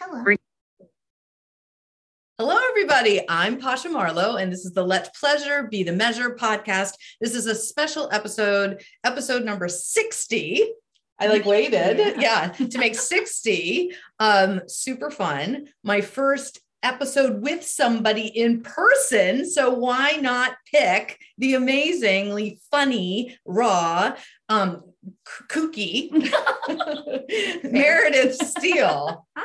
Hello. Hello, everybody. I'm Pasha Marlowe, and this is the Let Pleasure Be the Measure podcast. This is a special episode, episode number 60. I like waited, yeah, to make 60. Um, super fun. My first episode with somebody in person. So why not pick the amazingly funny, raw, um, kooky Meredith Steele.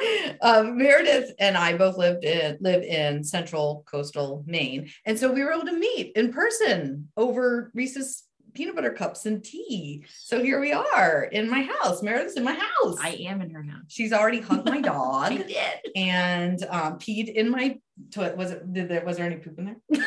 Um, Meredith and I both lived in live in central coastal Maine, and so we were able to meet in person over Reese's peanut butter cups and tea. So here we are in my house. Meredith's in my house. I am in her house. She's already hugged my dog. I did. And um, peed in my toilet. Was it? Did there? Was there any poop in there?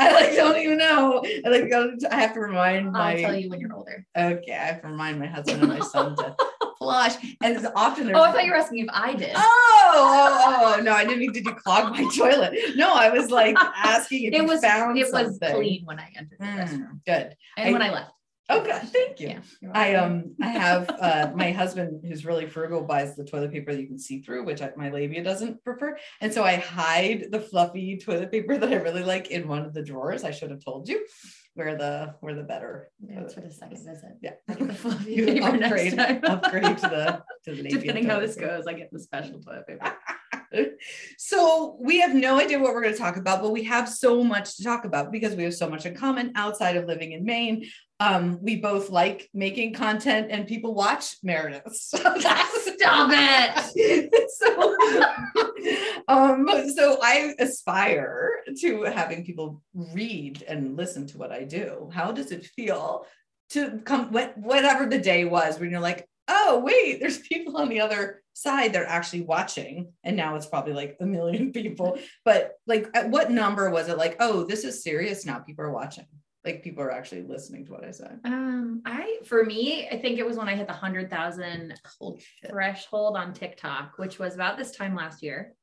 I like don't even know. I like I have to remind my. I'll tell you when you're older. Okay, I have to remind my husband and my son to flush. And it's often. Oh, I thought you were asking if I did. Oh, oh, oh, no! I didn't mean did you clog my toilet? No, I was like asking if it you was found it was clean when I entered the Mm, restaurant good. and I- when I left. Okay, thank you. Yeah. I um I have uh my husband who's really frugal buys the toilet paper that you can see through, which I, my labia doesn't prefer, and so I hide the fluffy toilet paper that I really like in one of the drawers. I should have told you where the where the better. That's for the second visit. Yeah, the fluffy You paper next time. upgrade to the to the Depending how this paper. goes, I get the special toilet paper. So we have no idea what we're going to talk about, but we have so much to talk about because we have so much in common outside of living in Maine. Um, we both like making content and people watch Meredith. So that's Stop it. so, um, so I aspire to having people read and listen to what I do. How does it feel to come what, whatever the day was when you're like, oh wait, there's people on the other side that are actually watching, and now it's probably like a million people. But like, at what number was it? Like, oh, this is serious now. People are watching. Like people are actually listening to what I say. Um, I for me, I think it was when I hit the hundred thousand threshold on TikTok, which was about this time last year.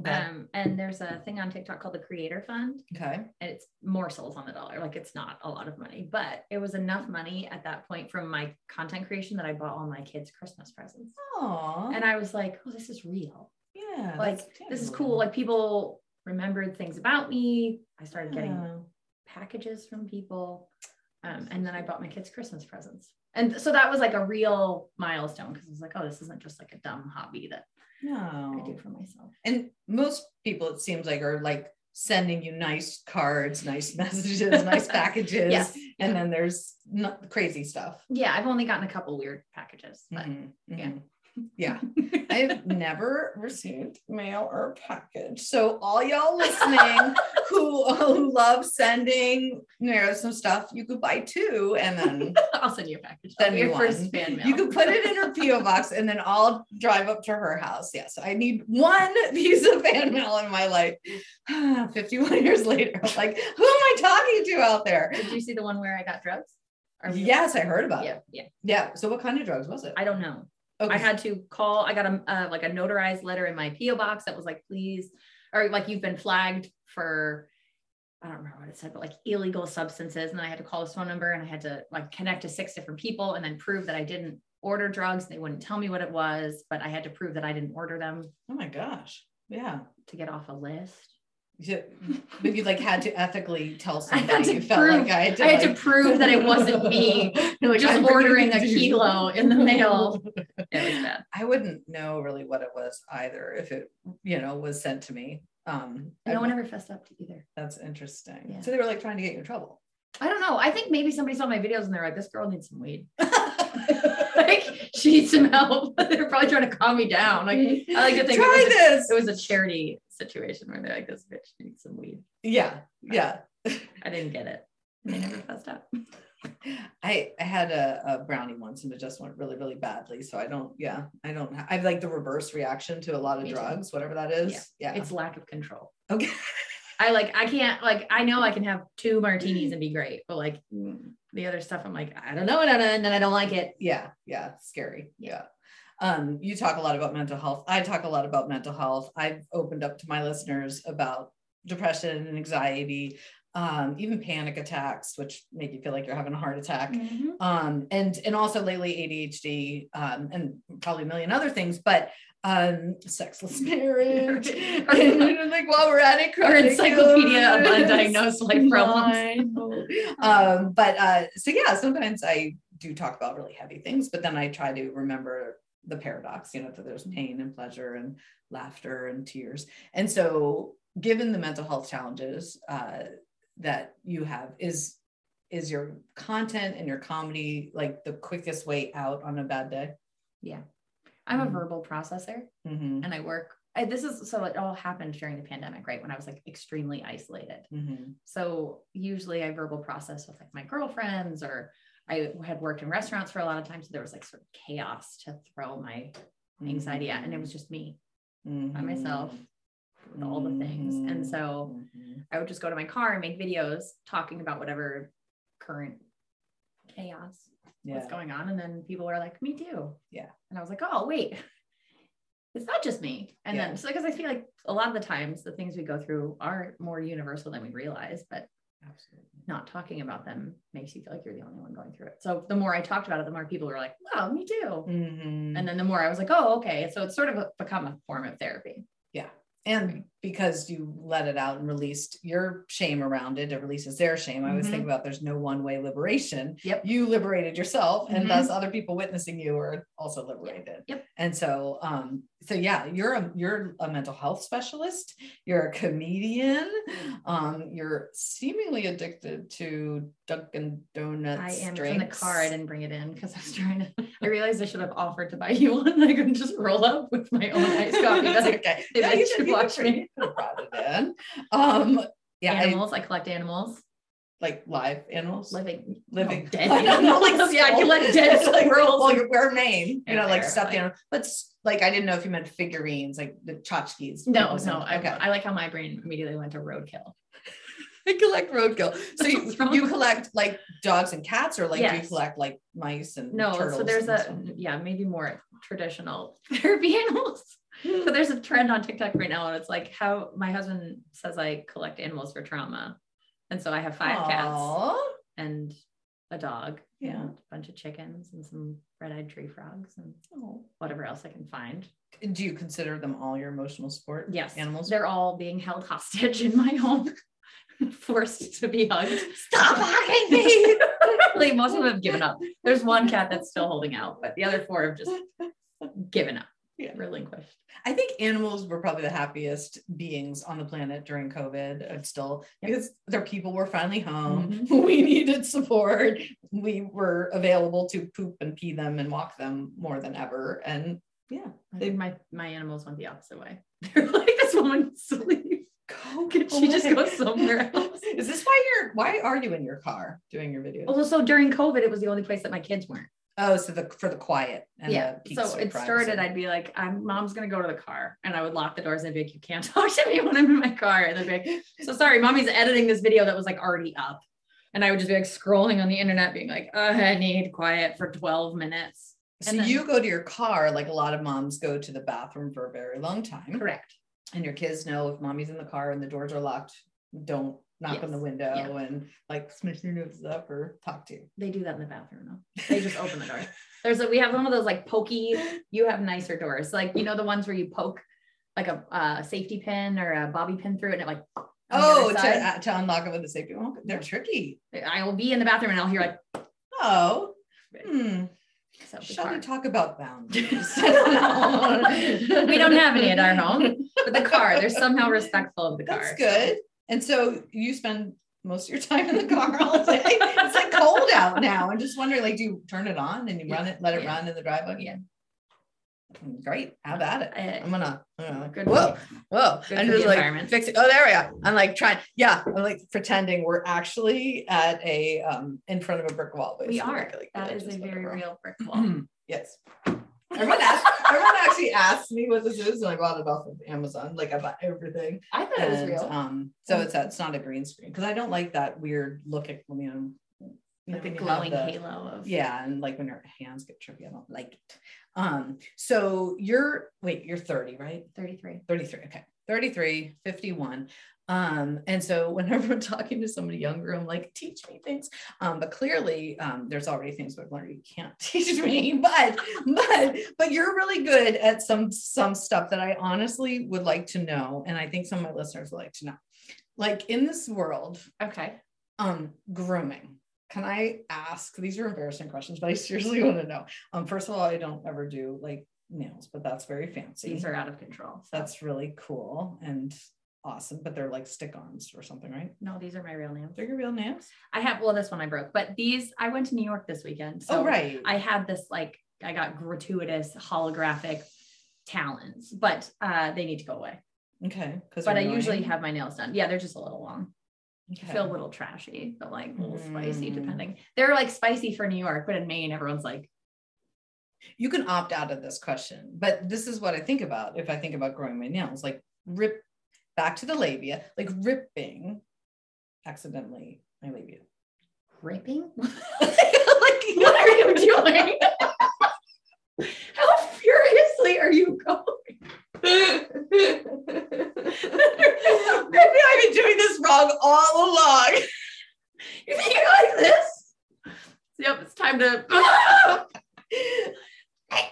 Okay. Um, and there's a thing on TikTok called the Creator Fund, okay. and it's morsels on the dollar. Like it's not a lot of money, but it was enough money at that point from my content creation that I bought all my kids Christmas presents. Aw. And I was like, oh, this is real. yeah. Like this is cool. Like people remembered things about me. I started getting Yeah. Packages from people. Um, and then I bought my kids Christmas presents. And so that was like a real milestone because it was like, oh, this isn't just like a dumb hobby that No. I do for myself. And most people, it seems like, are like sending you nice cards, nice messages, nice packages. Yes. And then there's not crazy stuff. Yeah, I've only gotten a couple weird packages, but Mhm, yeah. mhm. Yeah. I've never received mail or package. So all y'all listening who, who love sending you know, some stuff, you could buy two and then I'll send you a package. Send your one. first fan mail. you could put it in her PO box and then I'll drive up to her house. Yes, I need one piece of fan mail in my life. 51 years later, like, who am I talking to out there? Did you see the one where I got drugs? Yes, I heard about Yeah, it. yeah. Yeah. So what kind of drugs was it? I don't know. Okay. I had to call. I got a uh, like a notarized letter in my PO box that was like, please, or like you've been flagged for. I don't remember what it said, but like illegal substances. And then I had to call this phone number and I had to like connect to six different people and then prove that I didn't order drugs. They wouldn't tell me what it was, but I had to prove that I didn't order them oh my gosh. Yeah. to get off a list. You, but you like had to ethically tell somebody you felt prove- like I had to, I had to prove that it wasn't me. Like, Just "I'm ordering a bringing it to you." kilo in the mail. It was bad. I wouldn't know really what it was either if it, you know, was sent to me. Um, No one ever fessed up to either. that's interesting. Yeah. So they were like trying to get you in trouble. I don't know. I think maybe somebody saw my videos and they're like, this girl needs some weed. like she needs some help. They're probably trying to calm me down. Like I like to think Try it, was this. it was a charity situation where they're like, this bitch needs some weed. yeah, yeah. I didn't get it. They never fessed up. I, I had a, a brownie once and it just went really, really badly. So I don't, yeah, I don't, I have like the reverse reaction to a lot of Me too. drugs, whatever that is. Yeah. Yeah. It's lack of control. okay. I like I can't like I know I can have two martinis and be great, but like mm, the other stuff I'm like, I don't know and then I don't like it. Yeah. Yeah. Scary. Yeah. Um, you talk a lot about mental health. I talk a lot about mental health. I've opened up to my listeners about depression and anxiety, um, even panic attacks, which make you feel like you're having a heart attack. Mm-hmm. um, and and also lately ADHD um, and probably a million other things. But um, sexless marriage. And like while we're at it, Or encyclopedia of undiagnosed life problems. Um, but uh, so yeah, sometimes I do talk about really heavy things, but then I try to remember the paradox, you know, that there's pain and pleasure and laughter and tears. And so, given the mental health challenges uh, that you have, is is your content and your comedy like the quickest way out on a bad day? Yeah. I'm a Mhm. verbal processor Mm-hmm. and I work. I, this is so it all happened during the pandemic, right? When I was like extremely isolated. Mm-hmm. So usually I verbal process with like my girlfriends or I had worked in restaurants for a lot of times. So there was like sort of chaos to throw my anxiety at. And it was just me by myself with all the things. And so Mhm. I would just go to my car and make videos talking about whatever current chaos yeah. was going on. And then people were like, me too. Yeah. And I was like, oh, wait, it's not just me. And Yeah. then, so because I feel like a lot of the times the things we go through are more universal than we realize, but Absolutely. not talking about them makes you feel like you're the only one going through it. So the more I talked about it, the more people were like, wow, me too. Mhm. And then the more I was like, oh, okay. So it's sort of a, become a form of therapy. Yeah. And because you let it out and released your shame around it, it releases their shame. I always think about there's no one way liberation. Yep. You liberated yourself, and Mhm. thus other people witnessing you are also liberated. Yep. And so, um, so yeah, you're a you're a mental health specialist. You're a comedian. Um, you're seemingly addicted to Dunkin' Donuts. I am drinks. in the car. I didn't bring it in because I was trying to, I realized I should have offered to buy you one. I couldn't just roll up with my own iced coffee. That's okay. they Yeah, you could- you watch me. You could have brought it in. Um, yeah, animals. I, collect animals. like live animals. Living, living dead I don't know, animals. yeah, I collect dead like, squirrels. well, you wear Maine, you know, like stuffed like- animal. But like, I didn't know if you meant figurines, like the tchotchkes. no, no. I, okay. I like how my brain immediately went to roadkill. I collect roadkill. So you, you collect like dogs and cats, or like do you collect like mice and No, so there's a yeah, maybe more traditional therapy animals. So there's a trend on TikTok right now, and it's like how my husband says I collect animals for trauma, and so I have five cats and a dog, Yeah. and a bunch of chickens and some red-eyed tree frogs and Oh. whatever else I can find. Do you consider them all your emotional support? Yes, Animals? They're all being held hostage in my home, forced to be hugged. Stop hugging me. like most of them have given up. There's one cat that's still holding out, but the other four have just given up, Yeah. relinquished. I think animals were probably the happiest beings on the planet during COVID. And still, Yep. because their people were finally home. Mhm. We needed support. We were available to poop and pee them and walk them more than ever. And yeah, I They- think my my animals went the opposite way. They're like this woman needs to leave. go. Could she just go somewhere else? Is this why you're? Why are you in your car doing your videos? Well, so during COVID, it was the only place that my kids weren't. Oh, so the for the quiet and yeah. the So it started. I'd be like, "I'm mom's gonna go to the car," and I would lock the doors and I'd be like, "You can't talk to me when I'm in my car." And they'd be like, "So sorry, mommy's editing this video that was like already up," and I would just be like scrolling on the internet, being like, "Uh, "I need quiet for 12 minutes." So and then- you go to your car like a lot of moms go to the bathroom for a very long time. Correct. and your kids know if mommy's in the car and the doors are locked, don't knock on the window Yeah. and like smash their noses up or talk to. They do that in the bathroom though. They just open the door. There's a we have one of those like pokey. You have nicer doors, like you know the ones where you poke like a uh, safety pin or a bobby pin through it, and it like. Oh, to, uh, to unlock it with the safety. Oh, they're tricky. I will be in the bathroom and I'll hear like Oh, hmm. so Shall we talk about boundaries? we don't have any at our home, but the car. They're somehow respectful of the car. That's good. And so you spend most of your time in the car all day. it's like cold out now. I'm just wondering, like, do you turn it on and you run it, let it Yeah. run in the driveway? Yeah. Great. Have at it. I'm gonna, I'm gonna Good whoa, whoa. Good I'm just like environment. fixing. Oh, there we are. I'm like trying. Yeah, I'm like pretending we're actually at a um in front of a brick wall. We are. like That is a very real brick wall. yes. Everyone asks, everyone actually asked me what this is, and I bought it off of Amazon. Like I bought everything. I thought it was real. um, so it's a, it's not a green screen because I don't like that weird look at you know you like know, the when you have glowing the- halo of Yeah, and like when your hands get trippy, I don't like it. Um, so you're wait, you're 30, right? 33. 33. Okay. 33, 51. Um, and so whenever I'm talking to somebody younger, I'm like, teach me things. Um, but clearly um, there's already things I've learned you can't teach me, but but but you're really good at some some stuff that I honestly would like to know. And I think some of my listeners would like to know. Like in this world, Okay. um, grooming. Can I ask? These are embarrassing questions, but I seriously want to know. Um, first of all, I don't ever do like nails, but that's very fancy. These are out of control. So. That's really cool and awesome, but they're like stick-ons or something, right? no, these are my real nails. They're your real nails. I have well, this one I broke, but these I went to New York this weekend. So oh, right. I had this like I got gratuitous holographic talons, but uh they need to go away. okay. Because But I usually have my nails done. Yeah, they're just a little long. okay. Feel a little trashy, but like a little spicy, Mm. depending. They're like spicy for New York, but in Maine, everyone's like, you can opt out of this question, but this is what I think about if I think about growing my nails, like rip back to the labia, like ripping accidentally my labia. ripping? like, what are you doing? How furiously are you going? Maybe I've been doing this wrong all along. You think you like this? Yep, it's time to.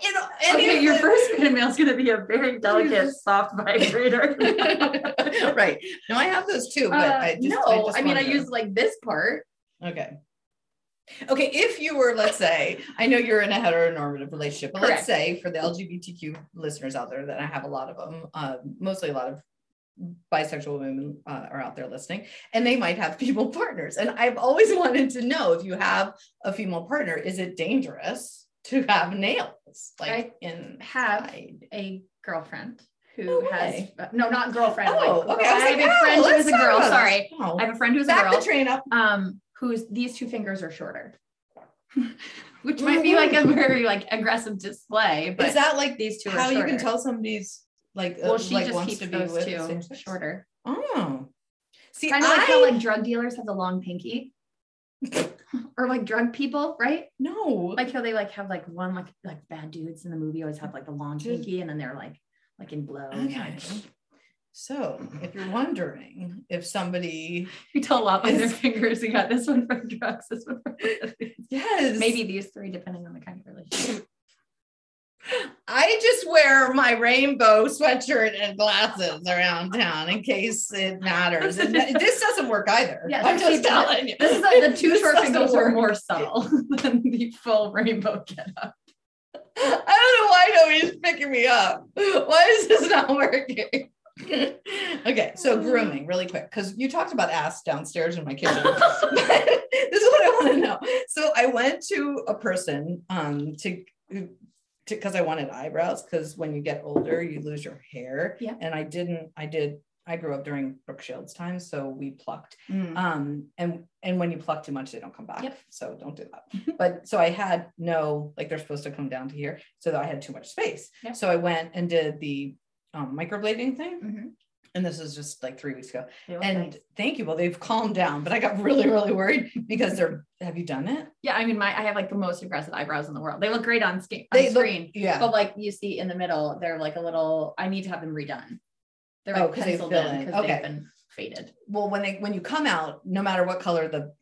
You know, okay, of your the- first fan mail is going to be a very delicate, soft vibrator. right. No, I have those too, but Uh, I just no, just I, mean I use like this part. Okay. Okay, if you were, let's say, I know you're in a heteronormative relationship, but let's say for the LGBTQ listeners out there, that I have a lot of them, uh, mostly a lot of bisexual women uh, are out there listening, and they might have female partners. And I've always wanted to know if you have a female partner, is it dangerous to have nails like in Have a girlfriend who No has no, not girlfriend. Oh, like, okay. I I like, have a oh, friend who let's a girl. Sorry. Oh, I have a friend who's a girl. the train up. um who's these two fingers are shorter which might be like a very like aggressive display but Is that like these two are how you can tell somebody's like uh, well she like just keeps to be those with two shorter Oh, see, kind of I like how like drug dealers have the long pinky or like drug people right? No, like how they like have like one like like bad dudes in the movie always have like the long pinky and then they're like like in blow. Okay. So, if you're wondering if somebody, you tell a lot by their fingers. You got this one for drugs this one for yes, maybe these three depending on the kind of relationship I just wear my rainbow sweatshirt and glasses around town in case it matters. And this doesn't work either. Yeah, I'm just telling you. This is like the two short fingers are more subtle than the full rainbow getup. I don't know why nobody's picking me up. Why is this not working? okay, so grooming really quick because you talked about ass downstairs in my kitchen. This is what I want to know. So I went to a person um to because I wanted eyebrows because when you get older you lose your hair. Yeah. And I didn't. I did. I grew up during Brooke Shields time, so we plucked um and and when you pluck too much they don't come back Yep. so don't do that but so i had no like they're supposed to come down to here so i had too much space Yep. so i went and did the um, microblading thing Mhm. And this is just like three weeks ago look and thank you well they've calmed down but i got really really worried because they're have you done it yeah, I mean, my I have like the most aggressive eyebrows in the world. They look great on, sca- on they look screen, yeah but like you see in the middle, they're like a little. I need to have them redone. They're Oh, like 'cause they penciled fill in in. because Okay. they've been faded. well when they when you come out no matter what color the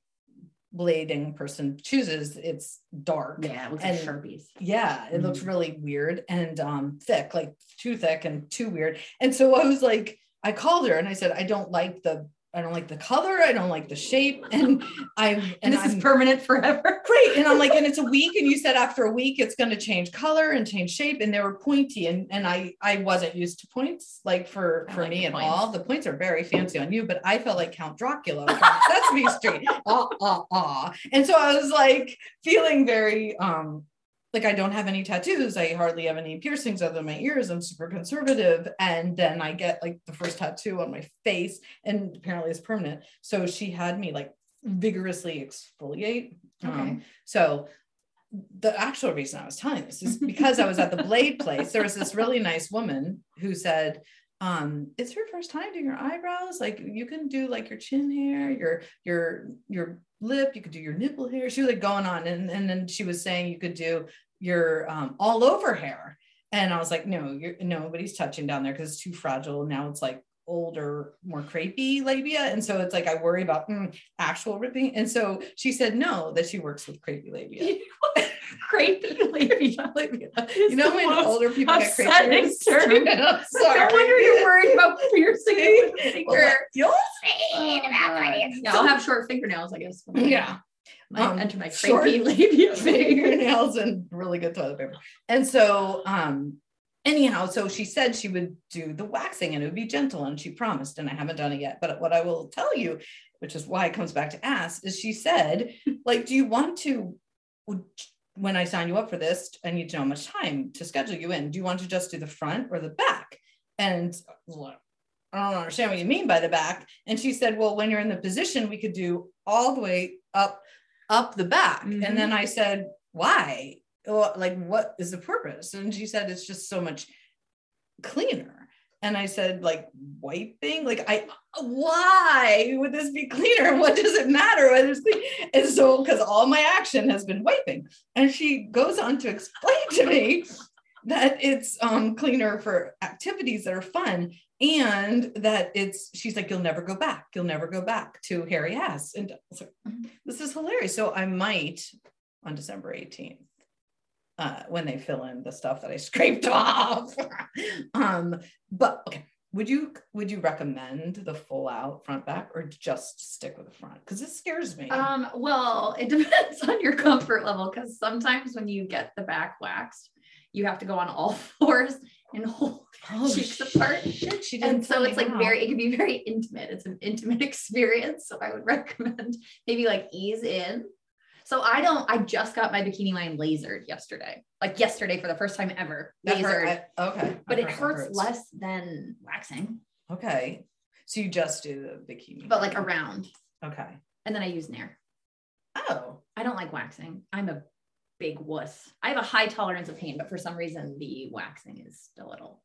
blading person chooses it's dark Yeah, it looks And- like sharpies. Yeah, it looks Mhm. really weird and um thick, like too thick and too weird. And so I was like, I called her and I said, I don't like the I don't like the color, I don't like the shape. And I'm And and this I'm is permanent forever. great. And I'm like, and it's a week. And you said after a week it's gonna change color and change shape. And they were pointy. And and I I wasn't used to points like for for like me at points. all. The points are very fancy on you, but I felt like Count Dracula from Sesame Street. Ah, ah, ah. And so I was like feeling very um like I don't have any tattoos. I hardly have any piercings other than my ears. I'm super conservative. And then I get like the first tattoo on my face, and apparently it's permanent. So she had me like vigorously exfoliate. Okay. Um, so the actual reason I was telling this is because I was at the blade place. There was this really nice woman who said, um, it's your first time doing your eyebrows. Like you can do like your chin hair, your your your lip, you could do your nipple hair. She was like going on. And, and then she was saying you could do your um, all over hair. And I was like, no, you're nobody's touching down there because it's too fragile. Now it's like older, more crepey labia. And so it's like I worry about mm, actual ripping. And so she said no, that she works with crepey labia. labia. labia. You know when older people get upsetting term. I'm sorry. No wonder you're worried about piercing with a Well, finger. you'll Oh, yeah, I'll have short fingernails, I guess. Yeah. I Um, enter my crepey labia. fingernails and really good toilet paper. And so, um, anyhow, so she said she would do the waxing and it would be gentle, and she promised, and I haven't done it yet. But what I will tell you, which is why it comes back to ask, is she said, like, do you want to? When I sign you up for this, I need to know how much time to schedule you in. Do you want to just do the front or the back? And I don't understand what you mean by the back. And she said, Well, when you're in the position, we could do all the way up, up the back. Mhm. And then I said, Why? Well, like, what is the purpose? And she said, It's just so much cleaner. And I said, like wiping, like I, why would this be cleaner? What does it matter whether it's clean? And so, because all my action has been wiping, and she goes on to explain to me that it's um cleaner for activities that are fun, and that it's she's like, you'll never go back, you'll never go back to hairy ass, and Mhm. this is hilarious. So I might on December 18th uh, when they fill in the stuff that I scraped off. um, but okay, would you would you recommend the full out front back or just stick with the front? Because it scares me. Um, well, it depends on your comfort level because sometimes when you get the back waxed, you have to go on all fours and hold oh, cheeks apart. Shit, she didn't And so it's like how. very, it can be very intimate. It's an intimate experience. So I would recommend maybe like ease in. So I don't, I just got my bikini line lasered yesterday, like yesterday for the first time ever. That Lasered. I- okay, but I've it hurts less than waxing, Okay, so you just do the bikini, but like around. Okay. And then I use Nair. Oh, I don't like waxing. I'm a big wuss. I have a high tolerance of pain, but for some reason the waxing is still a little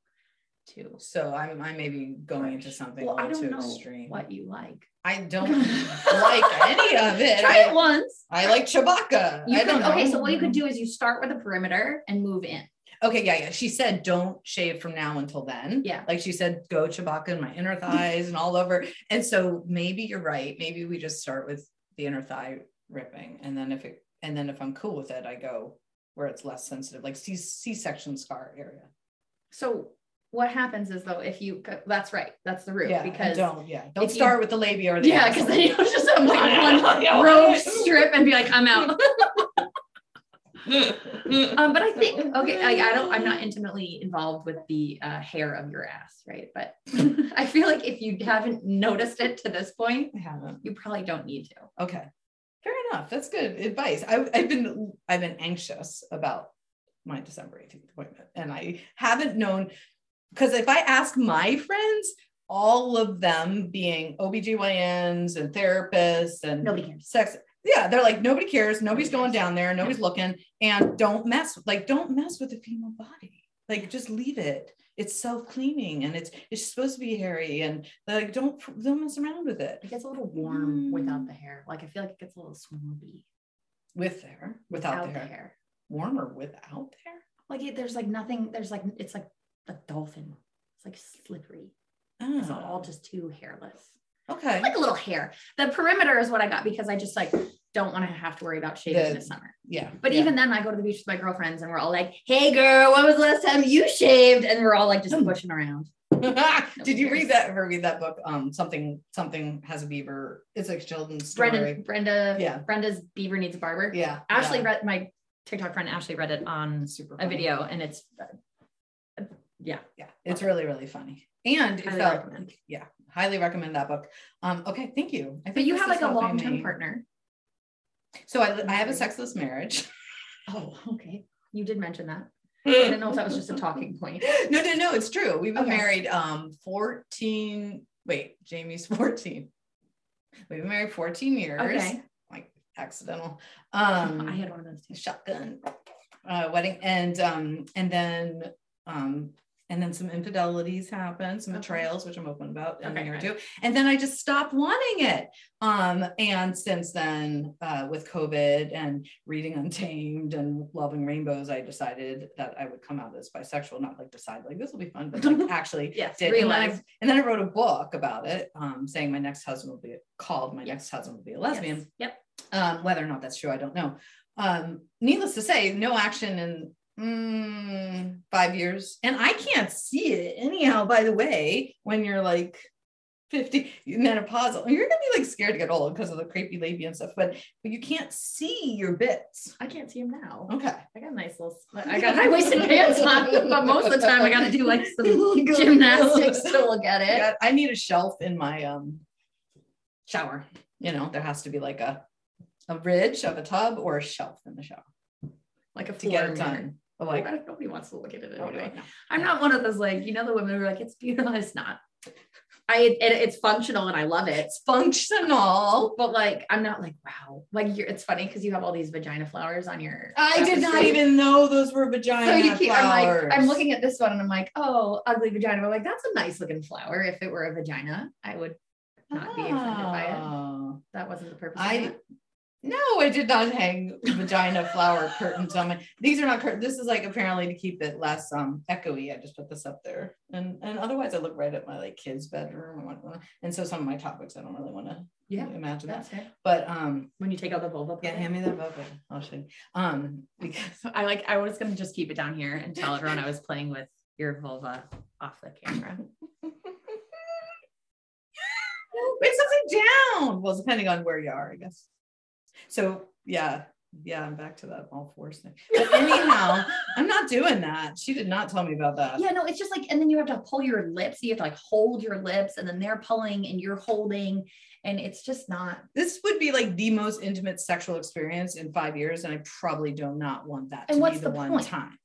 too. so I'm I may be going into something Well, a little too extreme. what you like. I don't like any of it. Try I, it once. I like Chewbacca. You I could, don't know. okay, so what you could do is you start with a perimeter and move in. Okay, yeah, yeah. She said don't shave from now until then. Yeah. Like she said, go Chewbacca in my inner thighs and all over. And so maybe you're right. Maybe we just start with the inner thigh ripping. And then if it and then if I'm cool with it, I go where it's less sensitive, like C C-section scar area. So what happens is though, if you that's right, that's the root Yeah. because don't, yeah. Don't if you- start with the labia or the yeah, because then you just have like one rogue strip and be like, I'm out. um, but I think okay, I, I don't I'm not intimately involved with the uh, hair of your ass, right? But I feel like if you haven't noticed it to this point, I haven't. you probably don't need to. Okay. Fair enough. That's good advice. I, I've been I've been anxious about my December 18th appointment. And I haven't known because if I ask my friends, all of them being OBGYNs and therapists and Nobody cares. sex, yeah, they're like, nobody cares, nobody's going down there, nobody's looking, and don't mess, like, don't mess with the female body. Like, just leave it. It's self-cleaning and it's it's supposed to be hairy and like don't don't mess around with it. It gets a little warm Mm. without the hair. Like I feel like it gets a little swampy With the hair, without, the hair. warmer without the hair. Like it, there's like nothing. There's like it's like a dolphin. It's like slippery. It's Oh, all just too hairless. okay. Like a little hair. The perimeter is what I got because I just like don't want to have to worry about shaving The- in the summer. Yeah. But yeah. even then, I go to the beach with my girlfriends and we're all like, "Hey, girl, when was the last time you shaved?" And we're all like just pushing around. did you cares. read that or read that book? Um, something something has a beaver. It's like children's story. Brenda, Brenda, Yeah. Brenda's beaver needs a barber. Yeah. Ashley yeah. read my TikTok friend. Ashley read it on super a funny. video, and it's yeah. Yeah, it's really really funny. And it Highly felt recommend. yeah, highly recommend that book. Um, okay, thank you. I But you have like a long term me. partner. So I, I have a sexless marriage. Oh, okay. You did mention that. I didn't know if that was just a talking point. no, no, no, it's true. We've been Okay. married um 14. Wait, Jamie's 14. We've been married 14 years. Okay. Like accidental. Um I had one of those too. shotgun uh wedding and um and then um and then some infidelities happened, some Okay. betrayals, which I'm open about in Okay, a year or two. And then I just stopped wanting it. Um, and since then, uh, with COVID and reading Untamed and loving rainbows, I decided that I would come out as bisexual, not like decide like this will be fun, but like actually Yes, did. And then, I, and then I wrote a book about it, um, saying my next husband will be called my Yes. next husband will be a lesbian. Yes. Yep. Um, whether or not that's true, I don't know. Um, needless to say, no action in mm, five years. And I can't see it anyhow, by the way, when you're like 50 menopausal, you're gonna be like scared to get old because of the creepy labia and stuff, but but you can't see your bits. I can't see them now. Okay. I got nice little. I got high waisted pants on, but most of the time I got to do like some gymnastics to look at it. Yeah, I need a shelf in my um shower. You know, there has to be like a a ridge of a tub or a shelf in the shower Like a to get it done. But like, nobody wants to look at it oh, anyway. I'm not one of those like you know the women who are like it's beautiful. It's not. I it, it's functional and I love it. it's functional. But like I'm not like wow. Like you're. It's funny because you have all these vagina flowers on your. I did not even know those were vagina So you keep. I'm flowers. like I'm looking at this one and I'm like oh ugly vagina. I'm like that's a nice looking flower. If it were a vagina, I would not be offended by it. Oh. That wasn't the purpose. I. no, I did not hang vagina flower curtains on my. These are not curtains. This is like apparently to keep it less um echoey. I just put this up there, and and otherwise I look right at my like kids' bedroom, and, so some of my topics I don't really want to Yeah, imagine that. fair. But um, When you take out the vulva. yeah, hand me that vulva. I'll show you. Um, because I like I was gonna just keep it down here and tell everyone I was playing with your vulva off the camera. it's something down. Well, depending on where you are, I guess. So yeah, yeah, I'm back to that all fours thing. But anyhow, I'm not doing that. She did not tell me about that. yeah, no, it's just like, and then you have to pull your lips. You have to like hold your lips, and then they're pulling and you're holding, and it's just not. This would be like the most intimate sexual experience in five years, and I probably do not want that And to what's be the, the one point? time.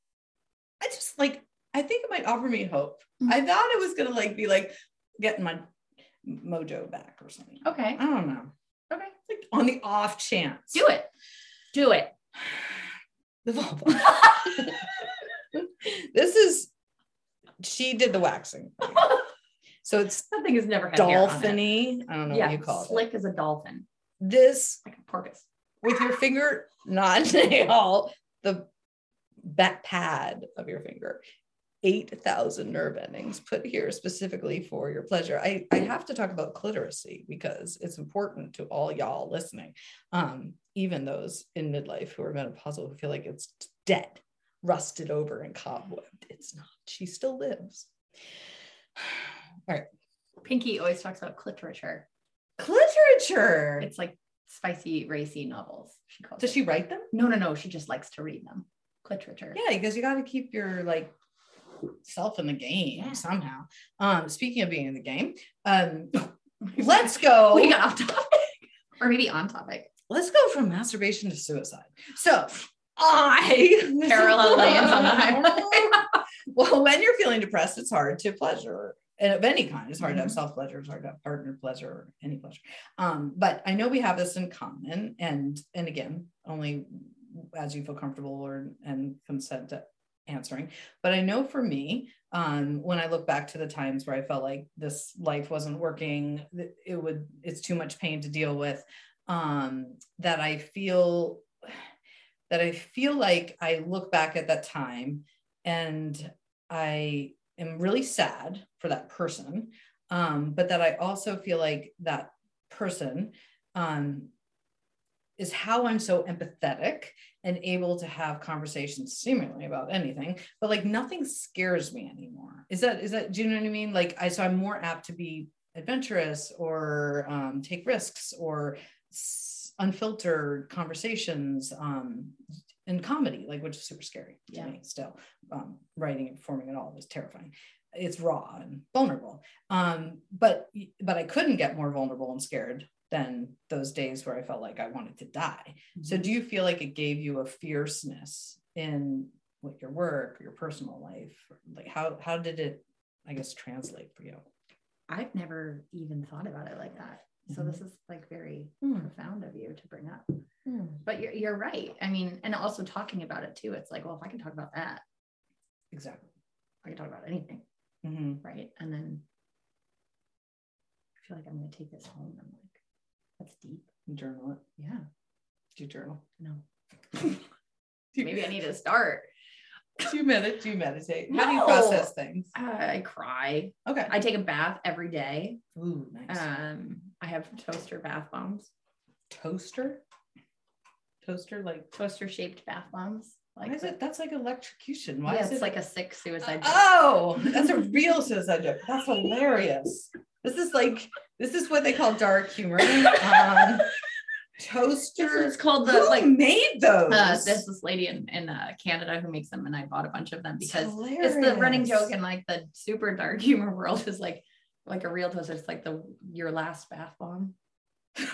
I just like I think it might offer me hope. Mhm. I thought it was gonna like be like getting my mojo back or something. Okay, I don't know. Like on the off chance. do it, do it. The vulva. this is she did the waxing. So it's that thing has never had hair on it. dolphiny. I don't know Yeah, what you call it. slick as a dolphin, This like a porpoise. with your finger, not nail, the back pad of your finger. 8,000 nerve endings put here specifically for your pleasure. I, I have to talk about clitoracy because it's important to all y'all listening, um, even those in midlife who are menopausal who feel like it's dead, rusted over and cobwebbed. It's not. She still lives. All right. Pinky always talks about cliterature. Cliterature. It's like spicy, racy novels. She calls. Does it. she write them? No, no, no. She just likes to read them. Cliterature. Yeah, because you got to keep your like self in the game Yeah. somehow. Um, speaking of being in the game, um, let's go. we got off topic, or maybe on topic. let's go from masturbation to suicide. So I Parallel lanes on the highway. well, when you're feeling depressed, it's hard to pleasure. And of any kind, it's hard to have Mhm. self pleasure, it's hard to have partner pleasure, or any pleasure. Um, but I know we have this in common, and and again, only as you feel comfortable or and consent to answering. But I know for me, um, when I look back to the times where I felt like this life wasn't working, it would it's too much pain to deal with. Um, that I feel that I feel like I look back at that time and I am really sad for that person. Um, but that I also feel like that person um, is how I'm so empathetic and able to have conversations seemingly about anything, but like nothing scares me anymore. Is that, is that, do you know what I mean? Like I, so I'm more apt to be adventurous or um, take risks or s- unfiltered conversations um, and comedy, like which is super scary to Yeah. me still. Um, writing and performing at all is terrifying. It's raw and vulnerable. Um, but but I couldn't get more vulnerable and scared than those days where I felt like I wanted to die. So Mm-hmm. do you feel like it gave you a fierceness in what your work, your personal life? Like how how did it, I guess, translate for you? I've never even thought about it like that. So Mhm. this is like very Hmm. profound of you to bring up. But you're you're right. I mean, and also talking about it too. It's like, well, if I can talk about that, Exactly. I can talk about anything, Mhm. right? And then I feel like I'm gonna take this home. I'm like, that's deep. Journal it. Yeah. Do you journal? No. Maybe I need to start. do you meditate? Do you meditate? How do you No. process things? I cry. Okay. I take a bath every day. Ooh, nice. Um, I have toaster bath bombs, Toaster? Toaster like toaster shaped bath bombs. why Like is the- it that's like electrocution? Why yeah, is it's it like a sick suicide. joke. Oh, that's a real suicide joke. That's hilarious. This is like this is what they call dark humor. Um, toaster. It's called the Who like made those? uh, there's this lady in, in uh, Canada who makes them, and I bought a bunch of them because it's the running joke in like the super dark humor world is like like a real toaster. It's like the your last bath bomb. but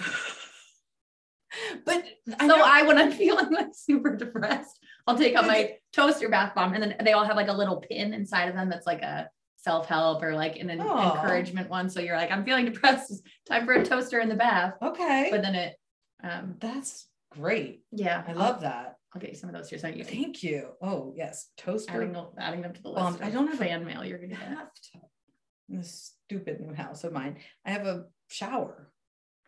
I So I, when I'm feeling like super depressed, I'll take out my toaster bath bomb, and then they all have like a little pin inside of them that's like a self help or like an Aw. encouragement one. So you're like, I'm feeling depressed. It's time for a toaster in the bath. okay, But then it, um, that's great. yeah, I I'll- love that. I'll get you some of those too. So you Thank you. Oh yes, toaster. adding, them- adding them to the Um, list. I don't have a- fan mail you're gonna get. bathtub. In this stupid new house of mine, I have a shower.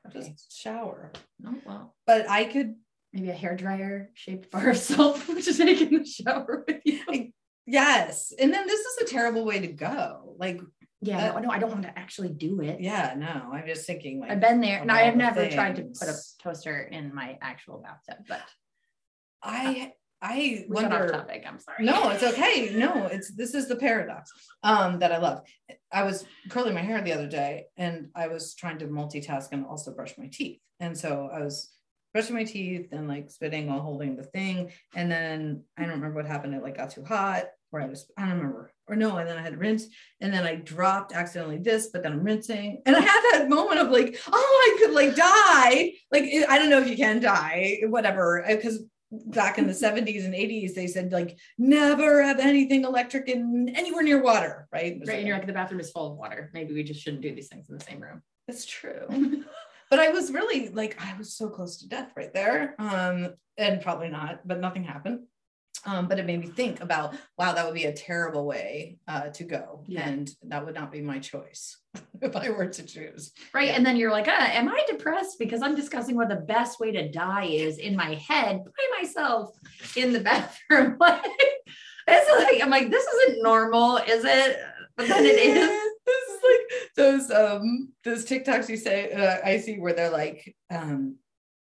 Okay. Just shower. Oh well, But I could maybe a hair dryer shaped bar of soap to take in the shower with you. Yes. And then this is a terrible way to go. Like, Yeah, no, no, I don't want to actually do it. yeah, no, I'm just thinking like I've been there, and I have never tried to put a toaster in my actual bathtub, but I I we got off wonder topic. I'm sorry. no, it's okay. No, it's this is the paradox um that I love. I was curling my hair the other day and I was trying to multitask and also brush my teeth. And so I was brushing my teeth and like spitting while holding the thing. And then I don't remember what happened. It like got too hot, or I was, I don't remember. Or no, and then I had to rinse, and then I dropped accidentally this, but then I'm rinsing. And I had that moment of like, oh, I could like die. Like I don't know if you can die, whatever. Because back in the 70s and 80s, they said like never have anything electric in anywhere near water, right? Right, like, and you're like the bathroom is full of water. Maybe we just shouldn't do these things in the same room. That's true. but I was really like, I was so close to death right there. Um, and probably not, but nothing happened. Um, but it made me think about, wow, that would be a terrible way uh, to go. Yeah. And that would not be my choice if I were to choose. Right. Yeah. And then you're like, uh, am I depressed? Because I'm discussing what the best way to die is in my head by myself in the bathroom. Like, it's like, I'm like, this isn't normal, is it? But then it is. this is like those um those TikToks you say uh, I see where they're like um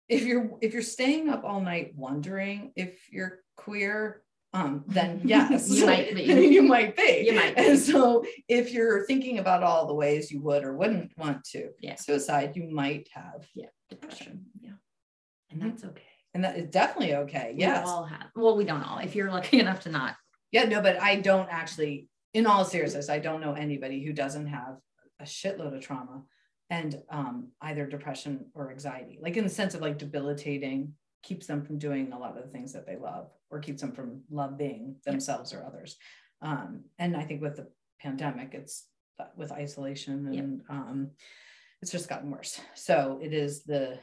if you're if you're staying up all night wondering if you're queer um then yes You might be. you might be You might be. and so if you're thinking about all the ways you would or wouldn't want to Yeah. suicide you might have yeah. Depression. Yeah. And that's okay. and that is definitely okay We yes all have. Well, we don't all. If you're lucky enough to not. Yeah, no, but I don't actually, in all seriousness, I don't know anybody who doesn't have a shitload of trauma and um, either depression or anxiety, like in the sense of like debilitating, keeps them from doing a lot of the things that they love or keeps them from loving themselves or others. Um, and I think with the pandemic, it's uh, with isolation and um, it's just gotten worse. So it is the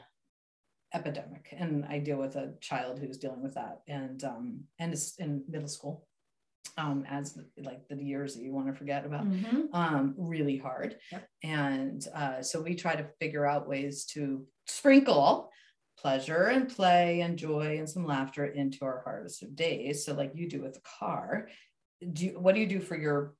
epidemic and i deal with a child who's dealing with that and um and it's in middle school um as like the years that you want to forget about Mhm. um really hard Yep. and uh so we try to figure out ways to sprinkle pleasure and play and joy and some laughter into our harvest of days so like you do with the car do you, what do you do for your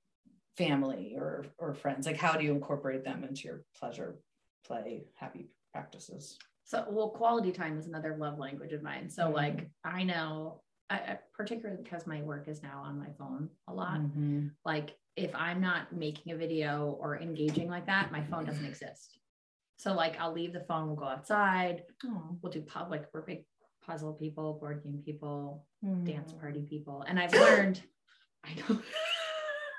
family or or friends like how do you incorporate them into your pleasure play happy practices So, well, quality time is another love language of mine. So, Mhm. like, I know, I, particularly because my work is now on my phone a lot. Mhm. Like, if I'm not making a video or engaging like that, my phone doesn't exist. So, like, I'll leave the phone, we'll go outside, Oh. we'll do public, we're big puzzle people, board game people, Mm. dance party people. And I've learned, I know,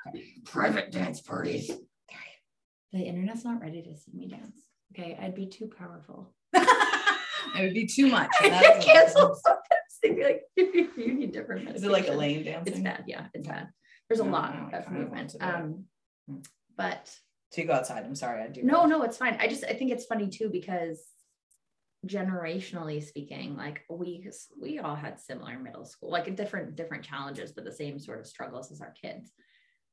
private dance parties. The internet's not ready to see me dance. Okay, I'd be too powerful. it would be too much. I canceled sometimes. They'd be like, you need different. Is it like medication." Elaine dancing? It's bad. Yeah, it's bad. There's a No, lot no, of movement. to do it. Um, Mm. but So you go outside. I'm sorry, I do. no, no, it's fine. I just I think it's funny too because generationally speaking, like we we all had similar middle school, like different different challenges, but the same sort of struggles as our kids.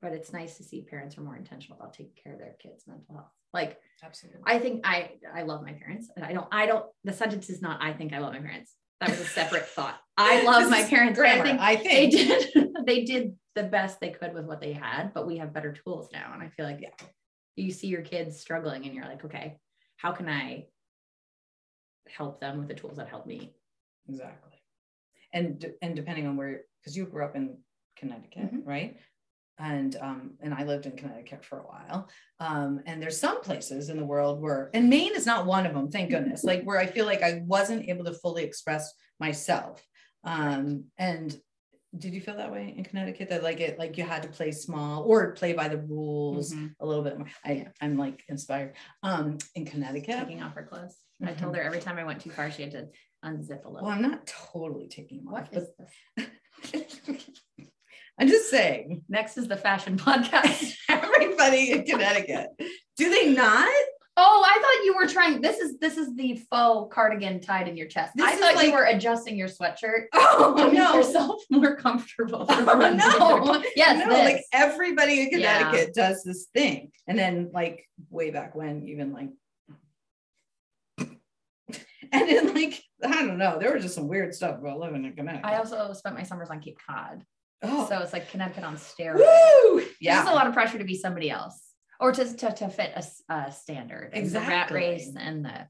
but it's nice to see parents are more intentional about taking care of their kids' mental health. Like Absolutely. I think I I love my parents, and I don't I don't. The sentence is not I think I love my parents. That was a separate thought. I love my parents. I think I think they did they did the best they could with what they had, but we have better tools now, and I feel like Yeah. You see your kids struggling, and you're like, okay, how can I help them with the tools that help me? Exactly. And and depending on where, because you grew up in Connecticut, Mhm. right? And um, and I lived in Connecticut for a while. Um, and there's some places in the world where, and Maine is not one of them, thank goodness. like where I feel like I wasn't able to fully express myself. Um, and did you feel that way in Connecticut? That like it, like you had to play small or play by the rules Mhm. a little bit more. I I'm like inspired. Um, in Connecticut. Taking off her clothes. I told her every time I went too far, she had to unzip a little. Well, I'm not totally taking them off, what is but this? I'm just saying, Next is the fashion podcast. everybody in Connecticut, do they not? Oh, I thought you were trying. This is this is the faux cardigan tied in your chest. This I is thought like- you were adjusting your sweatshirt Oh to make no, yourself more comfortable. for Oh, no. Yes, no, this. like everybody in Yeah. Connecticut does this thing, and then like way back when, even like, and then like I don't know, there was just some weird stuff about living in Connecticut. I also spent my summers on Cape Cod, oh, so it's like Connecticut on steroids. woo, Yeah, it's a lot of pressure to be somebody else or to to, to fit a standard. And the rat race and the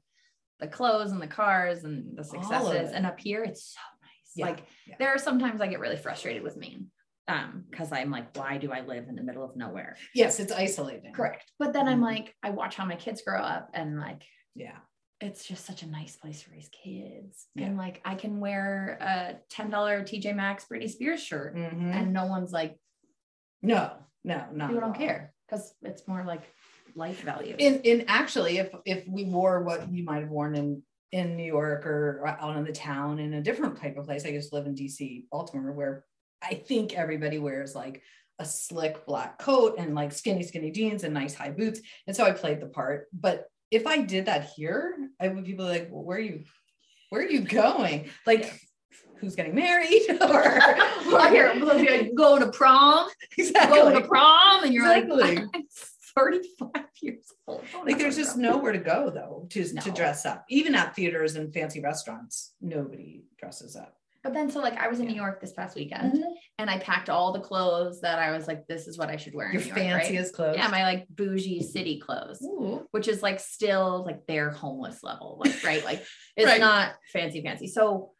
the clothes and the cars and the successes. And up here, it's so nice. Yeah, Like yeah. there are sometimes I get really frustrated with Maine. Um, because I'm like, why do I live in the middle of nowhere? yes, it's isolating. Correct. But then I'm Mhm. like, I watch how my kids grow up and like Yeah, it's just such a nice place to raise kids. Yeah. And like I can wear a $10 TJ Maxx Britney Spears shirt Mhm. and no one's like, no, no, no. people don't care because it's more like life value. in in actually if if we wore what you might have worn in in New York or out in the town in a different type of place, I used to live in DC, Baltimore, where I think everybody wears like a slick black coat and like skinny, skinny jeans and nice high boots. And so I played the part. But if I did that here, I would people like, well, where are you, where are you going? Like. Who's getting married? or, people be like, go to prom, exactly. go to prom, and you're Exactly. like, I'm 35 years old. Like there's just prom." nowhere to go though to, to dress up even at theaters and fancy restaurants nobody dresses up But then, so like, I was in. New York this past weekend, mm-hmm. and I packed all the clothes that I was like, this is what I should wear. Your York, right? fanciest clothes Yeah, my like bougie city clothes. Ooh. which is like still like their homeless level, like right, like it's Right. not fancy fancy. So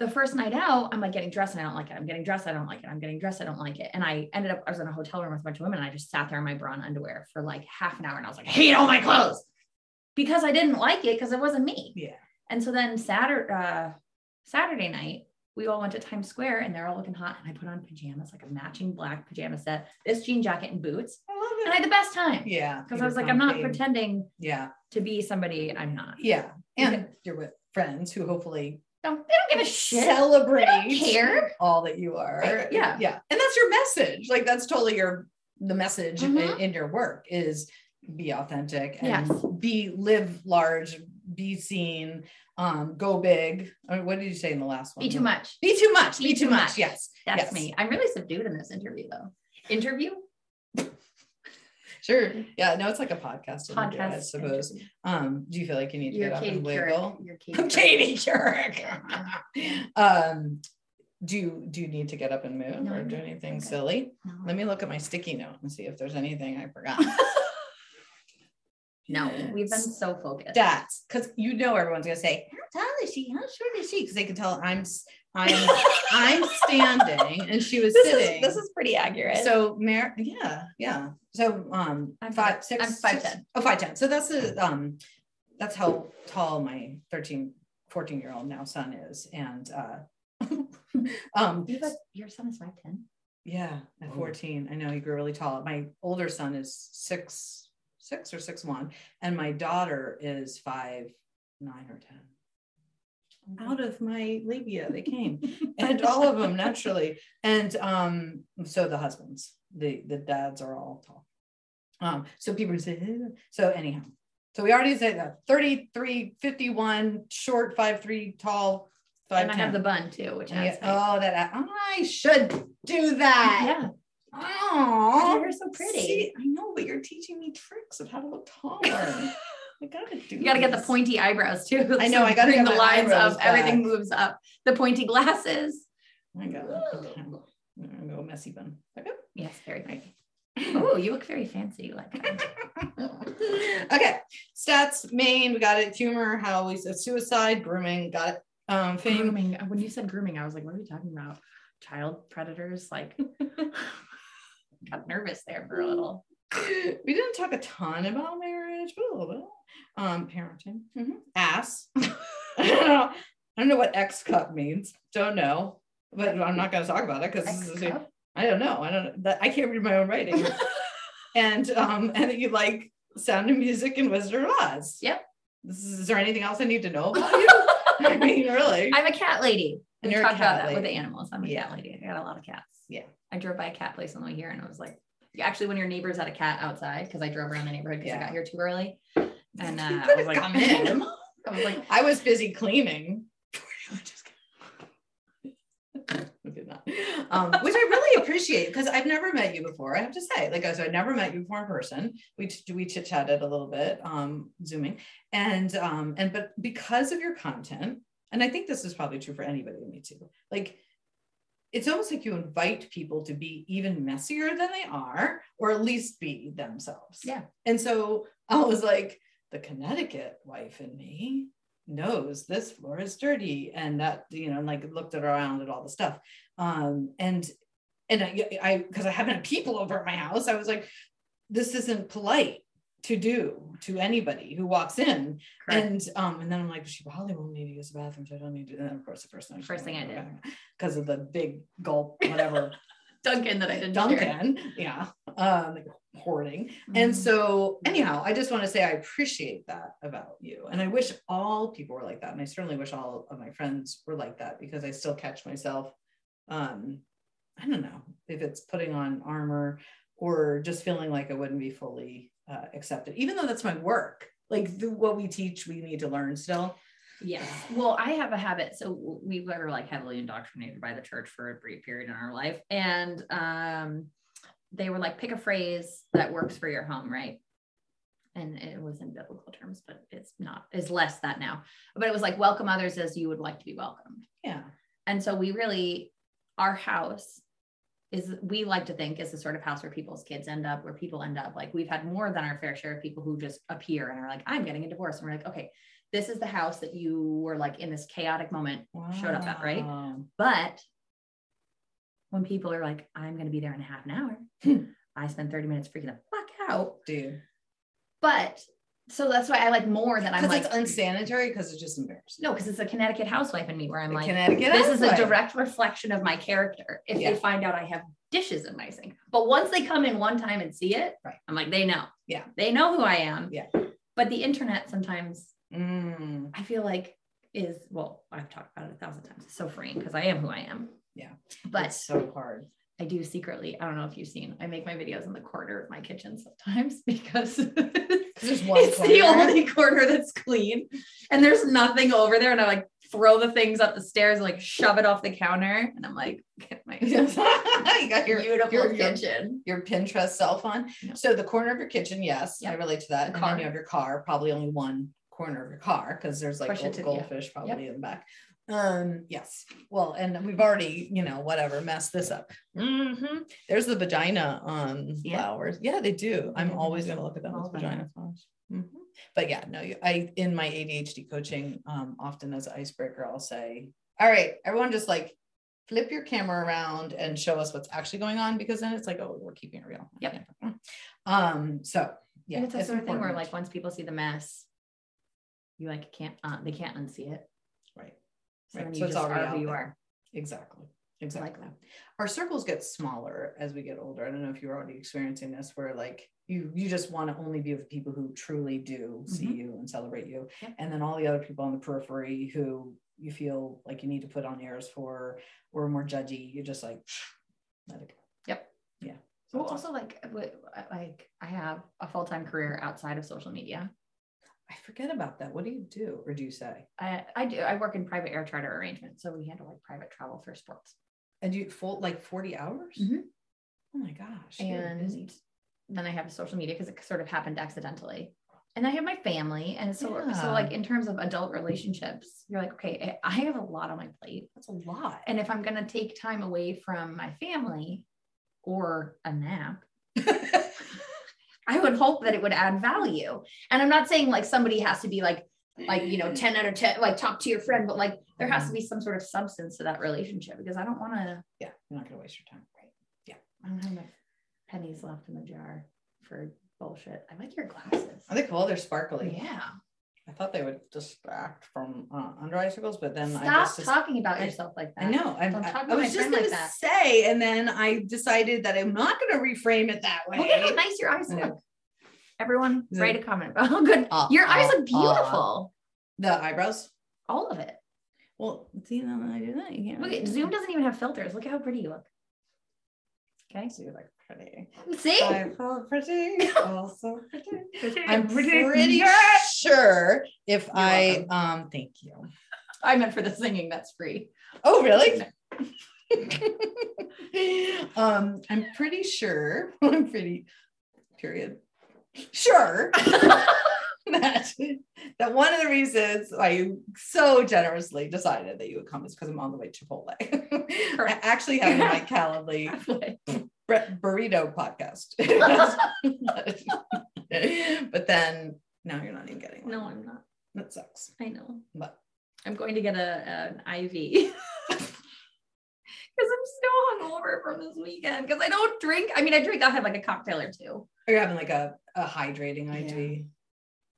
the first night out, I'm like getting dressed and I don't like it. I'm getting dressed, I don't like it. I'm getting dressed, I don't like it. And I ended up, I was in a hotel room with a bunch of women, and I just sat there in my bra and underwear for like half an hour, and I was like, I hate all my clothes because I didn't like it because it wasn't me. yeah And so then Saturday, uh, Saturday night, we all went to Times Square and they're all looking hot. And I put on pajamas, like a matching black pajama set, this jean jacket and boots. i love it. And I had the best time yeah because I was like, I'm not comfy. pretending yeah to be somebody I'm not. yeah and you're with friends who hopefully No, they don't give a shit. celebrate They don't care. all that you are Right, yeah. yeah and that's your message like that's totally your the message in, Mhm. in your work is be authentic and Yes. be live large be seen um go big I mean, what did you say in the last one Be too much. Be too much. Be, Be too too much. much. Yes. That's yes. me. I'm really subdued in this interview though. Interview? Sure. Yeah. No, it's like a podcast. interview, I suppose. interview. Um, do you feel like you need to You're get up and wiggle? You're Katie. I'm Katie Couric. um, do you do you need to get up and move No, or do anything I'm silly? No. Let me look at my sticky note and see if there's anything I forgot. No, we've been so focused. Stats, because you know everyone's gonna say, "How tall is she? How short is she?" Because they can tell I'm I'm I'm standing and she was this sitting. is this is pretty accurate. So Mar yeah, yeah. So um I'm five, five- six, I'm six- 5'10". Oh, 5'10. So that's a um that's how tall my 13, 14 year old now son is. And uh um you have a, your son is 5'10. yeah, at Oh. 14. I know he grew really tall. My older son is six, six or six one, and my daughter is five, nine or ten. Out of my labia, they came, and all of them naturally. And um, so the husbands, the the dads are all tall. Um, so people say, so anyhow, so we already said that 33, 51, short, five, three, tall, five, and I have the bun too, which yeah, adds oh, that I should do that. yeah. Oh, Your hair's so pretty. I know, but you're teaching me tricks of how to look taller. I gotta do. You got to get the pointy eyebrows too. I know, I gotta bring the lines up. Everything moves up. The pointy glasses. I got it. Okay. I'm gonna go messy bun. Okay. Yes, very pretty. Oh, you look very fancy. Like okay. Stats, main, we got it. Humor, how we said suicide, grooming, got it. Um, fame. grooming. When you said grooming, I was like, what are we talking about? Child predators? Like, got nervous there for a little. We didn't talk a ton about marriage, but a little bit. Um, parenting. Mhm. Ass. I don't know. I don't know what X cup means. Don't know. But I'm not gonna talk about it because this is X-cup? I don't know. I don't know. That I can't read my own writing. and um, and you like Sound of Music and Wizard of Oz. Yep. This is, is there anything else I need to know about you? I mean, really. I'm a cat lady. And We you're a talked about cat that with the animals. I'm a Yeah. cat lady. I got a lot of cats. Yeah. I drove by a cat place on the way here and I was like, actually, when your neighbors had a cat outside, because I drove around the neighborhood because I got here too early. And uh, I was like, come in. I was like, I was busy cleaning. Just kidding. We did not. Um, which I really appreciate because I've never met you before. I have to say, like I said, I never met you before in person. We we chit chatted a little bit, um, zooming, and um, and but because of your content, and I think this is probably true for anybody me too. Like, it's almost like you invite people to be even messier than they are, or at least be themselves. Yeah. And so I was like, the Connecticut wife in me knows this floor is dirty and that you know and like looked around at all the stuff um and and i i because i haven't had people over at my house i was like this isn't polite to do to anybody who walks in correct. and um and then i'm like she probably won't need to use the bathroom so i don't need to and then of course the first thing First thing I did. because of the big gulp whatever Dunkin' that I didn't share. Dunkin' yeah um like hoarding and Mhm. so, anyhow, I just want to say I appreciate that about you. And I wish all people were like that. And I certainly wish all of my friends were like that because I still catch myself. Um, I don't know if it's putting on armor or just feeling like I wouldn't be fully uh, accepted, even though that's my work. Like the, what we teach, we need to learn still. Yes. Well, I have a habit. So we were like heavily indoctrinated by the church for a brief period in our life. And um, they were like, pick a phrase that works for your home, right? And it was in biblical terms, but it's not, is less that now. But it was like, welcome others as you would like to be welcomed. Yeah. And so we really, our house is, we like to think is the sort of house where people's kids end up, where people end up. Like we've had more than our fair share of people who just appear and are like, I'm getting a divorce. And we're like, okay, this is the house that you were like in this chaotic moment showed up at, right? But when people are like, I'm going to be there in a half an hour. I spend 30 minutes freaking the fuck out. Dude. But so that's why I like more than I'm like, it's unsanitary because it's just embarrassing. no, because it's a Connecticut housewife in me where I'm The like, Connecticut this is a direct reflection of my character if Yeah. they find out I have dishes in my sink. But once they come in one time and see it, Right. I'm like, they know. Yeah. They know who I am. Yeah. But the internet sometimes Mm. I feel like is well, I've talked about it a thousand times. It's so freeing because I am who I am. Yeah. But It's so hard. I do secretly, I don't know if you've seen, I make my videos in the corner of my kitchen sometimes because there's one it's the only corner that's clean and there's nothing over there. And I like throw the things up the stairs and like shove it off the counter. And I'm like, get my you got your beautiful your- your- kitchen. your Pinterest cell phone. Yeah. So the corner of your kitchen, yes, I relate to that. And Car. then you have your car, probably only one corner of your car because there's like Push it gold- to- yeah. goldfish probably in the back. Um, yes. Well, and we've already, you know, whatever, messed this up. hmm There's the vagina um Yeah. flowers. Yeah, they do. I'm always gonna look at them as vagina flowers. Mhm. But yeah, no, you, I in my ADHD coaching, um, often as an icebreaker, I'll say, all right, everyone just like flip your camera around and show us what's actually going on because then it's like, oh, we're keeping it real. Yep. Um, so yeah, and it's that sort of thing where like once people see the mess, you like can't, uh, they can't unsee it. So Right. then So it's just you are. Exactly. Exactly. like. Our circles get smaller as we get older. I don't know if you're already experiencing this, where like you you just want to only be with people who truly do see Mhm. you and celebrate you, Yep. and then all the other people on the periphery who you feel like you need to put on airs for or more judgy, you're just like let it go. Yep. Yeah. So Well, also like, like I have a full-time career outside of social media. I forget about that. What do you do, or do you say? I, I do, I work in private air charter arrangements. So we handle like private travel for sports. And you full like forty hours? Mhm. Oh my gosh. and busy. then I have social media because it sort of happened accidentally. And I have my family. And so, Yeah. so like in terms of adult relationships, you're like, okay, I have a lot on my plate. That's a lot. And if I'm going to take time away from my family or a nap, I would hope that it would add value. And I'm not saying like somebody has to be like, like, you know, 10 out of 10, like talk to your friend, but like there has to be some sort of substance to that relationship because I don't want to, yeah, you're not gonna waste your time. Right. Yeah. I don't have enough pennies left in the jar for bullshit. I like your glasses. Are they cool? They're sparkly. Yeah. I thought they would distract from uh, under icicles, but then I Stop just talking about I- yourself like that. I know. I, Don't I, talk I to was just gonna like that. say, and then I decided that I'm not gonna reframe it that way. Look at how nice your eyes I look. Everyone, write it- a comment about how good Uh, your eyes uh, look beautiful. The eyebrows. All of it. Well, see, that I do that, you can't. Look at. Zoom doesn't even have filters. Look at how pretty you look. Okay. So you're like pretty. See? I feel pretty. Also pretty. I'm I'm pretty sure if You're I um thank you. I meant for the singing. That's free. Oh really? um, I'm pretty sure. I'm pretty. Period. Sure. that that one of the reasons why you so generously decided that you would come is because I'm on the way to Chipotle. I actually have my Calendly burrito podcast. but then now you're not even getting one. no, I'm not. That sucks. I know. But I'm going to get a an IV. Because I'm still hungover from this weekend. Because I don't drink. I mean, I drink. I'll have like a cocktail or two. are you having like a, a hydrating IV?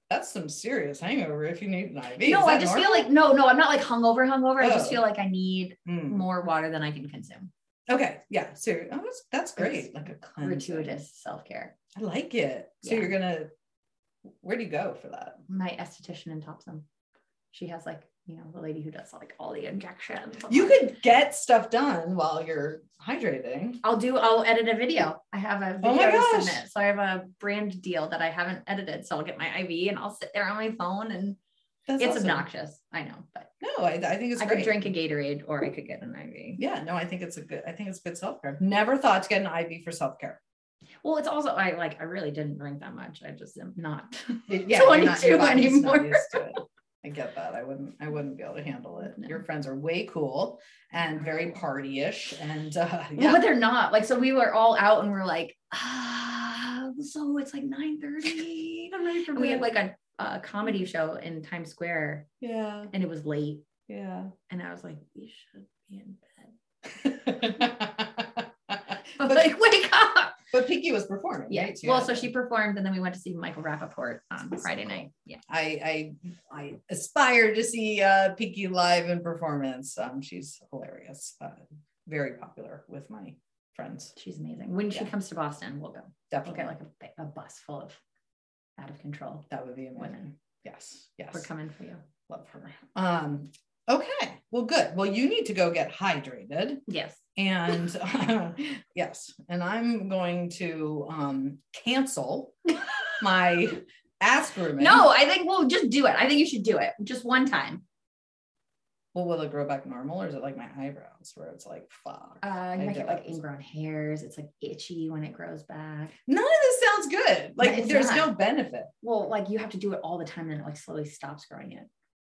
That's some serious hangover if you need an IV. no, I just feel like no, no. I'm not like hungover, hungover. I just Oh. feel like I need Mm. more water than I can consume. Okay. Yeah. So oh, that's that's great. It's like a cleansing. Gratuitous self care. I like it. So Yeah. you're gonna where do you go for that? My esthetician in Thompson. She has like you know the lady who does like all the injections. You could get stuff done while you're hydrating. I'll do. I'll edit a video. I have a video Oh my to gosh. submit. So I have a brand deal that I haven't edited. So I'll get my IV and I'll sit there on my phone and That's it's awesome. obnoxious. I know, but No, I, I think it's I great. could drink a Gatorade or I could get an IV. Yeah, no, I think it's a good. I think it's good self care. Never thought to get an IV for self care. Well, it's also I like I really didn't drink that much. I just am not. Yeah, you're not- your 22 not anymore. it. I get that. I wouldn't. I wouldn't be able to handle it. No. Your friends are way cool and very party-ish, and uh, Well, yeah, but they're not. Like, so we were all out and we're like, ah, so it's like 9 30. I'm ready for We had like a, a comedy show in Times Square yeah, and it was late. yeah. And I was like, we should be in bed. but, like, wake up. but Pinky was performing. Yeah. right? Well, so she performed and then we went to see Michael Rapaport on Friday night. Yeah. I I I aspire to see uh Pinky live in performance. Um, she's hilarious. Uh, very popular with my friends. She's amazing. When she comes to Boston, we'll go. We'll Definitely, get like a, a bus full of out of control. that would be amazing. women. Yes, yes. We're coming for you. Love her. Um, okay. Well, good. Well, you need to go get hydrated. Yes. And yes, and I'm going to um cancel my aspirin. No, I think we'll just do it. I think you should do it just one time. Well, will it grow back normal or is it like my eyebrows where it's like fuck? Uh, I you might get like ingrown hairs. It's like itchy when it grows back. None of this sounds good. Like there's not. no benefit. Well, like you have to do it all the time, and it like slowly stops growing it.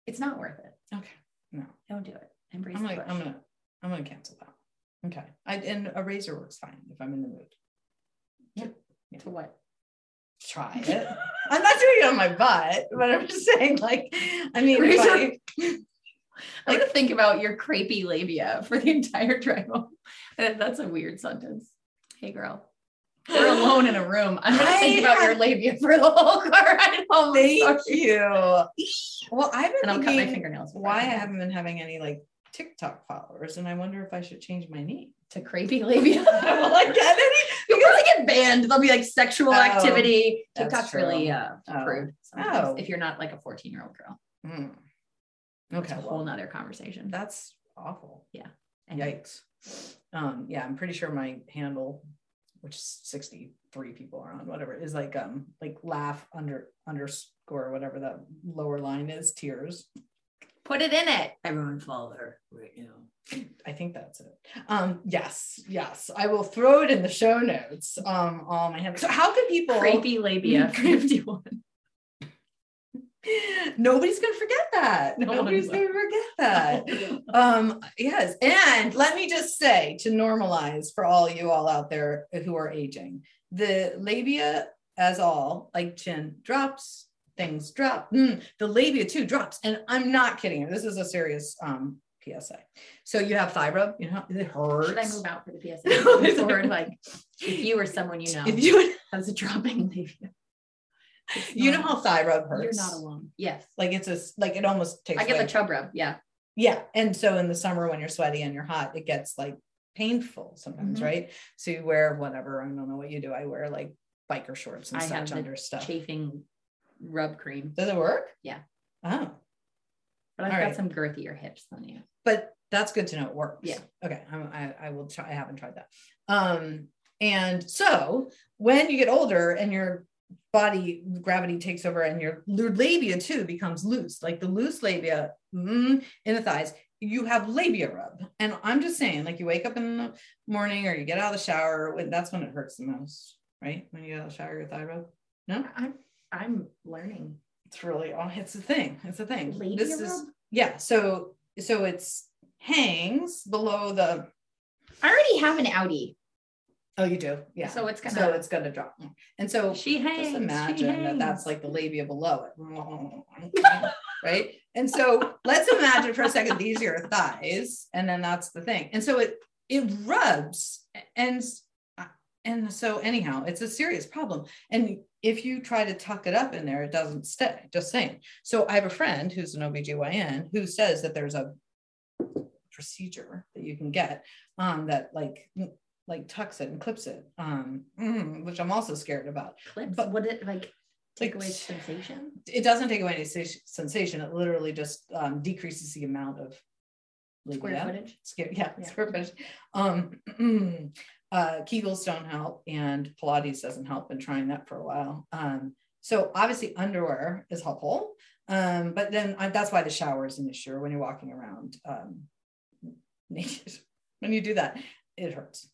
It's not worth it. Okay. No. Don't do it. Embrace I'm like, bush. I'm gonna I'm gonna cancel that. Okay. I and a razor works fine if I'm in the mood. Yeah. To what? Try it. I'm not doing it on my butt, but I'm just saying, like, I mean, if I- I'm gonna think about your crepey labia for the entire drive home. That's a weird sentence. Hey, girl. We're alone in a room. I'm gonna think about your labia for the whole car ride home. Thank sorry. you. Well, I've been And I'll cut my thinking fingernails. why I haven't been having any like TikTok followers, and I wonder if I should change my name. to crepey labia. Will I get any? You'll probably get banned. There'll be like sexual Oh, activity. TikTok's true. really uh, Oh. Oh. if you're not like a 14 year old girl. It's Okay, a whole nother conversation. that's awful. And Yikes. Um, yeah, I'm pretty sure my handle, which is 63 people are on, whatever, is like um like laugh under underscore whatever that lower line is, tears. Put it in it. Everyone follow her right now. I think that's it. Um, yes, yes. I will throw it in the show notes. Um, all my hands. So how can people Crepey labia 51. Nobody's gonna forget that. No Nobody's gonna forget that. um, yes. And let me just say to normalize for all you all out there who are aging, the labia as all, like chin drops, things drop. Mm, the labia too drops. And I'm not kidding you. This is a serious um PSA. So you have fibro, you know, it hurts. Should I move out for the PSA? or like if you or someone you know If you has a dropping labia. You know how thigh rub hurts. you're not alone. Yes. Like it's a like it almost takes I get the chub rub. Yeah. Yeah. And so in the summer when you're sweaty and you're hot, it gets like painful sometimes, Mhm. right? So you wear whatever. I don't know what you do. I wear like biker shorts and I have such under stuff. Chafing rub cream. Does it work? Yeah. Oh, But I've All got right. some girthier hips than you. but that's good to know it works. Yeah. Okay. I'm, I, I will try. I haven't tried that. Um, and so when you get older and your body gravity takes over and your your labia too becomes loose, like the loose labia mm, in the thighs, you have labia rub. And I'm just saying, like you wake up in the morning or you get out of the shower, when that's when it hurts the most, right? When you get out of the shower, your thigh rub. No, I'm I'm learning. it's really oh, it's a thing. It's a thing. Labia this is yeah. So so it's hangs below the I already have an Audi. Oh, you do, yeah. So it's gonna- so it's gonna drop, and so She hangs. just imagine that that's like the labia below it, right? And so let's imagine for a second these are your thighs, and then that's the thing, and so it it rubs, and and so anyhow, it's a serious problem, and if you try to tuck it up in there, it doesn't stay. Just saying. So I have a friend who's an OBGYN who says that there's a procedure that you can get um, that like like tucks it and clips it, um, mm, which I'm also scared about. clips. but- would it like take Like, away sensation? It doesn't take away any sens- sensation. It literally just um, decreases the amount of Square labia. footage. Sca- yeah, Yeah. square footage. Um, uh, Kegels don't help, and Pilates doesn't help. Been trying that for a while. Um, so obviously underwear is helpful, um, but then uh, that's why the shower is an issue when you're walking around um, naked. When you do that, it hurts.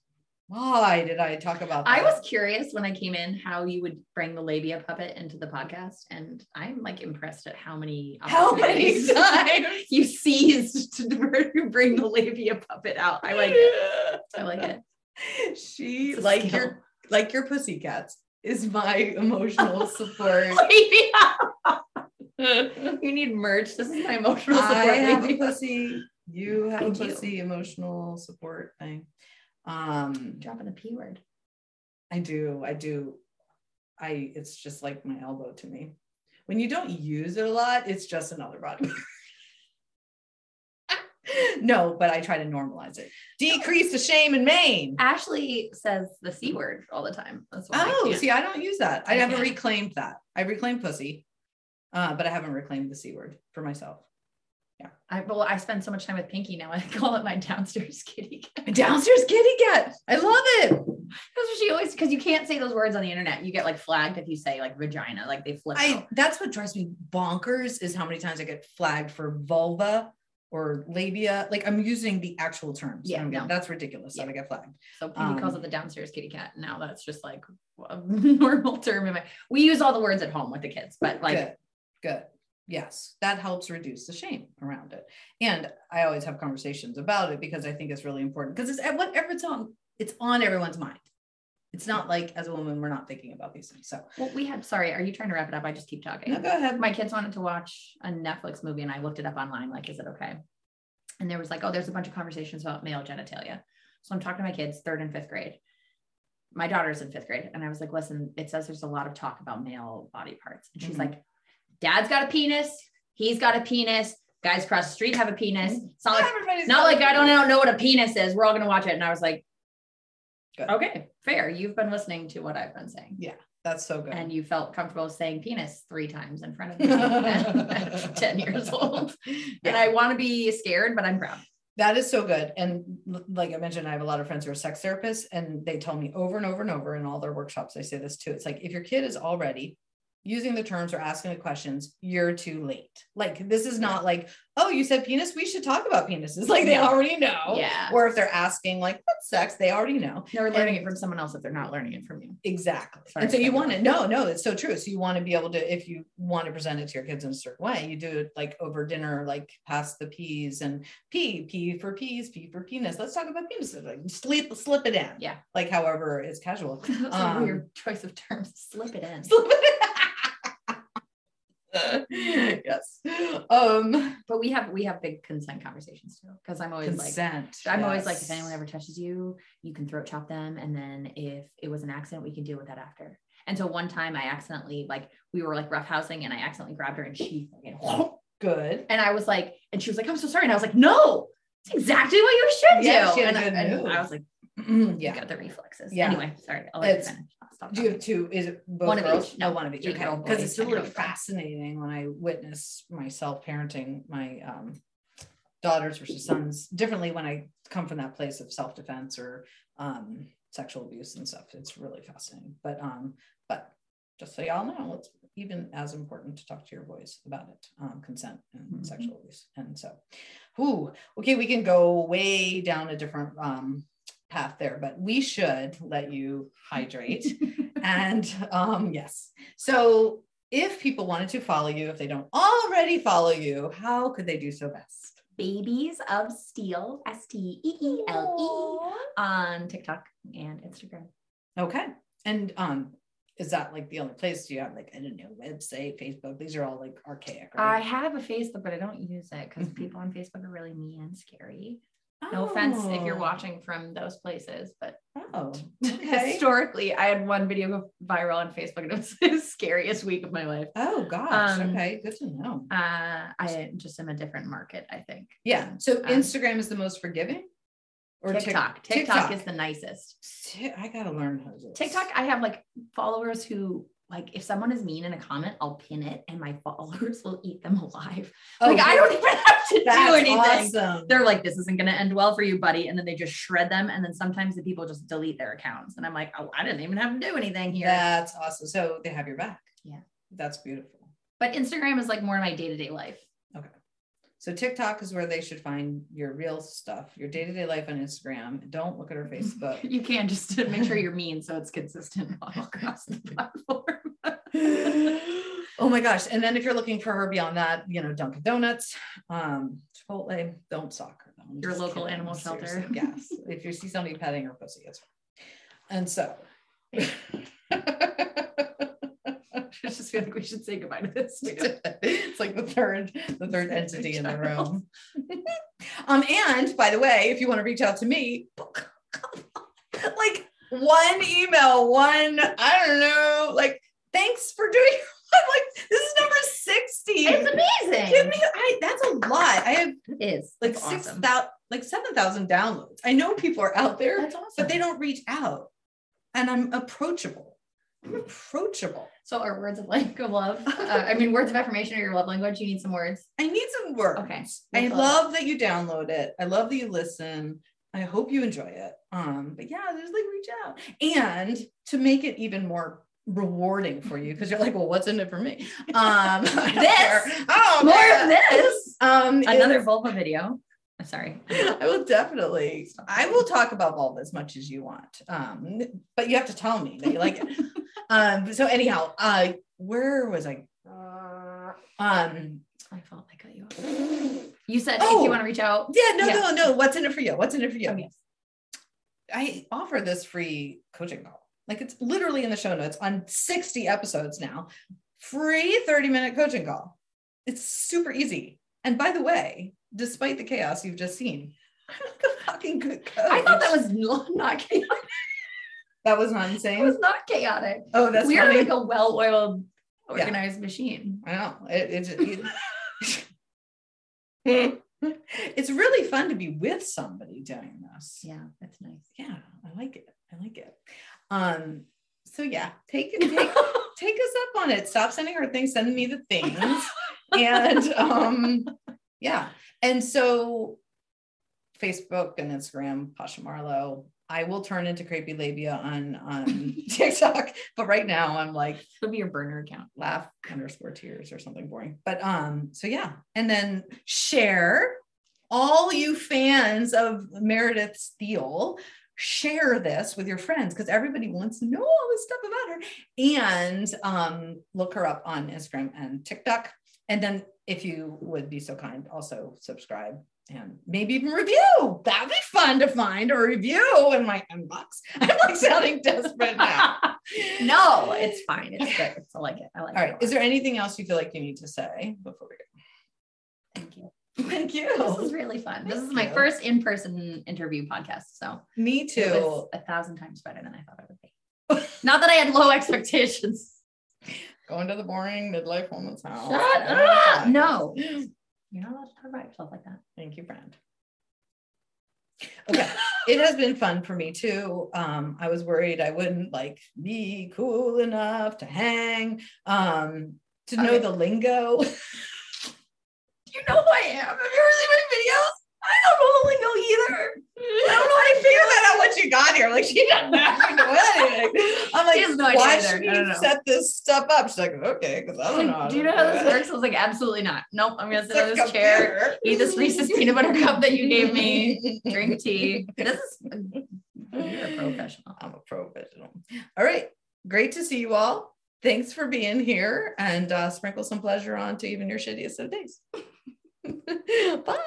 Why did I talk about? I was curious when I came in how you would bring the labia puppet into the podcast, and I'm like impressed at how many How many times? you seized to bring the labia puppet out. I like it. I like it. She like skill. your like your pussycats is my emotional support. You need merch. This is my emotional support. I have a pussy. You have a Thank you. pussy emotional support thing. Um, Dropping the p word. I do. I do. I. It's just like my elbow to me. When you don't use it a lot, it's just another body. no, but I try to normalize it. Decrease the shame and main. Ashley says the c word all the time. That's why. Oh, can't. see, I don't use that. I I haven't reclaimed that. I reclaimed pussy, uh, but I haven't reclaimed the c word for myself. I well, I spend so much time with Pinky now. I call it my downstairs kitty cat. Downstairs kitty cat. I love it. That's what she always because you can't say those words on the internet. You get like flagged if you say like vagina, like they flip. I out. that's what drives me bonkers is how many times I get flagged for vulva or labia. Like I'm using the actual terms. Yeah, no. that's ridiculous that I get flagged. So Pinky calls Um, it the downstairs kitty cat. Now that's just like a normal term in my. We use all the words at home with the kids, but like good, good. Yes, that helps reduce the shame around it. And I always have conversations about it because I think it's really important because it's at whatever it's on, it's on everyone's mind. It's not like as a woman, we're not thinking about these things. So well, we had. Sorry, are you trying to wrap it up? I just keep talking. no, go ahead. my kids wanted to watch a Netflix movie and I looked it up online, like, is it okay? And there was like, oh, there's a bunch of conversations about male genitalia. So I'm talking to my kids, third and fifth grade. My daughter's in fifth grade. And I was like, listen, it says there's a lot of talk about male body parts. And she's Mhm. like, dad's got a penis. He's got a penis. Guys across the street have a penis. Mm-hmm. It's not like, Everybody's not like. I don't know what a penis is. We're all going to watch it. And I was like, Good. okay, fair. You've been listening to what I've been saying Yeah. That's so good. and you felt comfortable saying penis three times in front of me at 10 years old. And I want to be scared, but I'm proud. That is so good. And like I mentioned, I have a lot of friends who are sex therapists, and they tell me over and over and over in all their workshops, I say this too. It's like if your kid is already using the terms or asking the questions, you're too late. Like this is not like, oh, you said penis, we should talk about penises. Like they Yeah. already know. Yeah. Or if they're asking like what's sex, they already know. They're learning And- it from someone else if they're not learning it from you. Exactly. Sorry and so you want to no, no, it's so true. So you want to be able to, if you want to present it to your kids in a certain way, you do it like over dinner, like pass the peas and P, P for peas, P for penis. Let's talk about penises. Like slip, slip it in. Yeah. Like however is casual. That's Um, a weird choice of terms. Slip it in. Slip it in. Yes. Um But we have we have big consent conversations too. Because I'm always like. I'm always like, if anyone ever touches you, you can throat chop them. And then if it was an accident, we can deal with that after. And so one time I accidentally, like, we were like roughhousing and I accidentally grabbed her and she good. and I was like, and she was like, I'm so sorry. And I was like, no, it's exactly what you should Yeah, do. and, good and. I was like, Mm, yeah, got the reflexes. Yeah. Anyway, sorry. I'll let you finish. I'll Do you have two? Is it both One of girls? each. No, one of each. Okay. Because it's really 10-year-old fascinating when I witness myself parenting my um, daughters versus sons differently when I come from that place of self defense or um, sexual abuse and stuff. It's really fascinating. But um, but just so y'all know, it's even as important to talk to your boys about it, um, consent and Mhm. sexual abuse. And so, whoo, okay, we can go way down a different um, path there, but we should let you hydrate. and um, yes, so if people wanted to follow you, if they don't already follow you, how could they do so best? Babies of Steele, S T E E L E, on TikTok and Instagram. Okay. And um, is that like the only place? Do you have like, I don't know, website, Facebook? These are all like archaic, I have a Facebook, but I don't use it because Mhm. people on Facebook are really mean and scary. No offense if you're Oh. watching from those places, but Oh, okay. historically, I had one video go viral on Facebook and it was the scariest week of my life. oh gosh. Um, okay. Good to know. Uh, I just am a different market, I think. Yeah. So um, Instagram is the most forgiving? Or TikTok. TikTok. is the nicest. I gotta learn how to do. TikTok, I have like followers who like if someone is mean in a comment, I'll pin it and my followers will eat them alive. Oh, like I don't even have to do Oh, anything. awesome. They're like, this isn't gonna end well for you, buddy. And then they just shred them. And then sometimes the people just delete their accounts. And I'm like, oh, I didn't even have to do anything here. That's awesome. So they have your back. Yeah. That's beautiful. But Instagram is like more my day-to-day life. So TikTok is where they should find your real stuff, your day-to-day life on Instagram. Don't look at her Facebook. You can just to make sure you're mean so it's consistent all across the platform. oh my gosh. And then if you're looking for her beyond that, you know, Dunkin' Donuts, um, Chipotle, don't stalk her. though. I'm Your local kidding. animal shelter. Yes. If you see somebody petting her pussy, it's her. And so I just feel like we should say goodbye to this. it's like the third the third entity in the room um and by the way if you want to reach out to me like one email one i don't know like thanks for doing I'm like this is number 60 It's amazing. give me i that's a lot i have it is like It's six awesome. thousand like 7000 downloads i know people are out there That's awesome. but they don't reach out and i'm approachable i'm approachable So our words of like of love. Uh, I mean, words of affirmation are your love language. You need some words. I need some words. Okay. I Let's love that you download it. I love that you listen. I hope you enjoy it. Um, but yeah, just like reach out. And to make it even more rewarding for you, because you're like, well, what's in it for me? Um This. oh More man. of this. Um Another is- vulva video. I'm sorry. I will definitely I will talk about vulva as much as you want. Um, but you have to tell me that you like it. um, so anyhow, uh where was I? Um my fault. I cut you off. You said if Oh. you want to reach out. yeah, no, Yeah. no, no. What's in it for you? What's in it for you? Oh, yes. I offer this free coaching call. Like it's literally in the show notes on 60 episodes now. Free 30 minute coaching call. It's super easy. And by the way, despite the chaos you've just seen, I'm a fucking good coach. I thought that was not chaotic. That was not insane. It was not chaotic. oh, that's we are like a well-oiled, Yeah. organized machine. I know. It, it, it- it's really fun to be with somebody doing this. Yeah, that's nice. yeah i like it i like it um so yeah take take, take us up on it stop sending her things send me the things and um yeah and so facebook and instagram pasha marlowe I will turn into creepy labia on on TikTok, but right now I'm like It'll be your burner account. laugh underscore tears or something boring. But um, so yeah, and then share all you fans of Meredith Steele. Share this with your friends because everybody wants to know all this stuff about her. And um, look her up on Instagram and TikTok. And then, if you would be so kind, also subscribe and maybe even review. That'd be fun to find a review in my inbox. I'm like sounding desperate now. no, it's fine. It's good. I like it. I like All it. right. a Is there anything else you feel like you need to say before we go? Thank you. Thank you. This is really fun. This is my you. first in-person interview podcast. So Me too. a thousand times better than I thought it would be. Not that I had low expectations. Going to the boring midlife woman's house. Shut up. No. You're not allowed to talk about yourself like that. Thank you, friend. Okay. it has been fun for me too. Um, I was worried I wouldn't like be cool enough to hang, um, to know Okay. the lingo. You know who I am. Have you ever seen my videos? I don't know the lingo either. I don't know how to figure that out once you got here. Like she doesn't actually know anything. I'm like, She no idea why either. should I don't you know. set this stuff up? She's like, okay, because I don't know. Do you know how this works? I was like, absolutely not. Nope. I'm gonna sit on this chair, eat this Reese's peanut butter cup that you gave me, drink tea. This is you're a professional. I'm a professional. All right. Great to see you all. Thanks for being here and uh, sprinkle some pleasure onto even your shittiest of days. Bye.